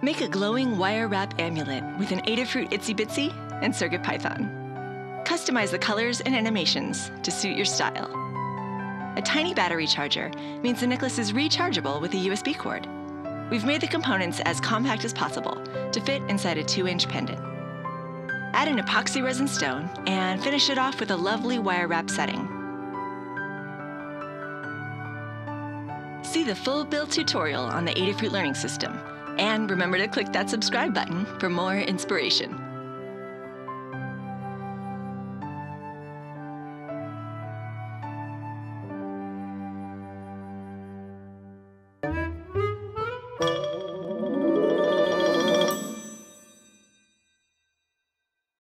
Make a glowing wire wrap amulet with an Adafruit ItsyBitsy and CircuitPython. Customize the colors and animations to suit your style. A tiny battery charger means the necklace is rechargeable with a USB cord. We've made the components as compact as possible to fit inside a 2-inch pendant. Add an epoxy resin stone and finish it off with a lovely wire wrap setting. See the full build tutorial on the Adafruit Learning System. And remember to click that subscribe button for more inspiration.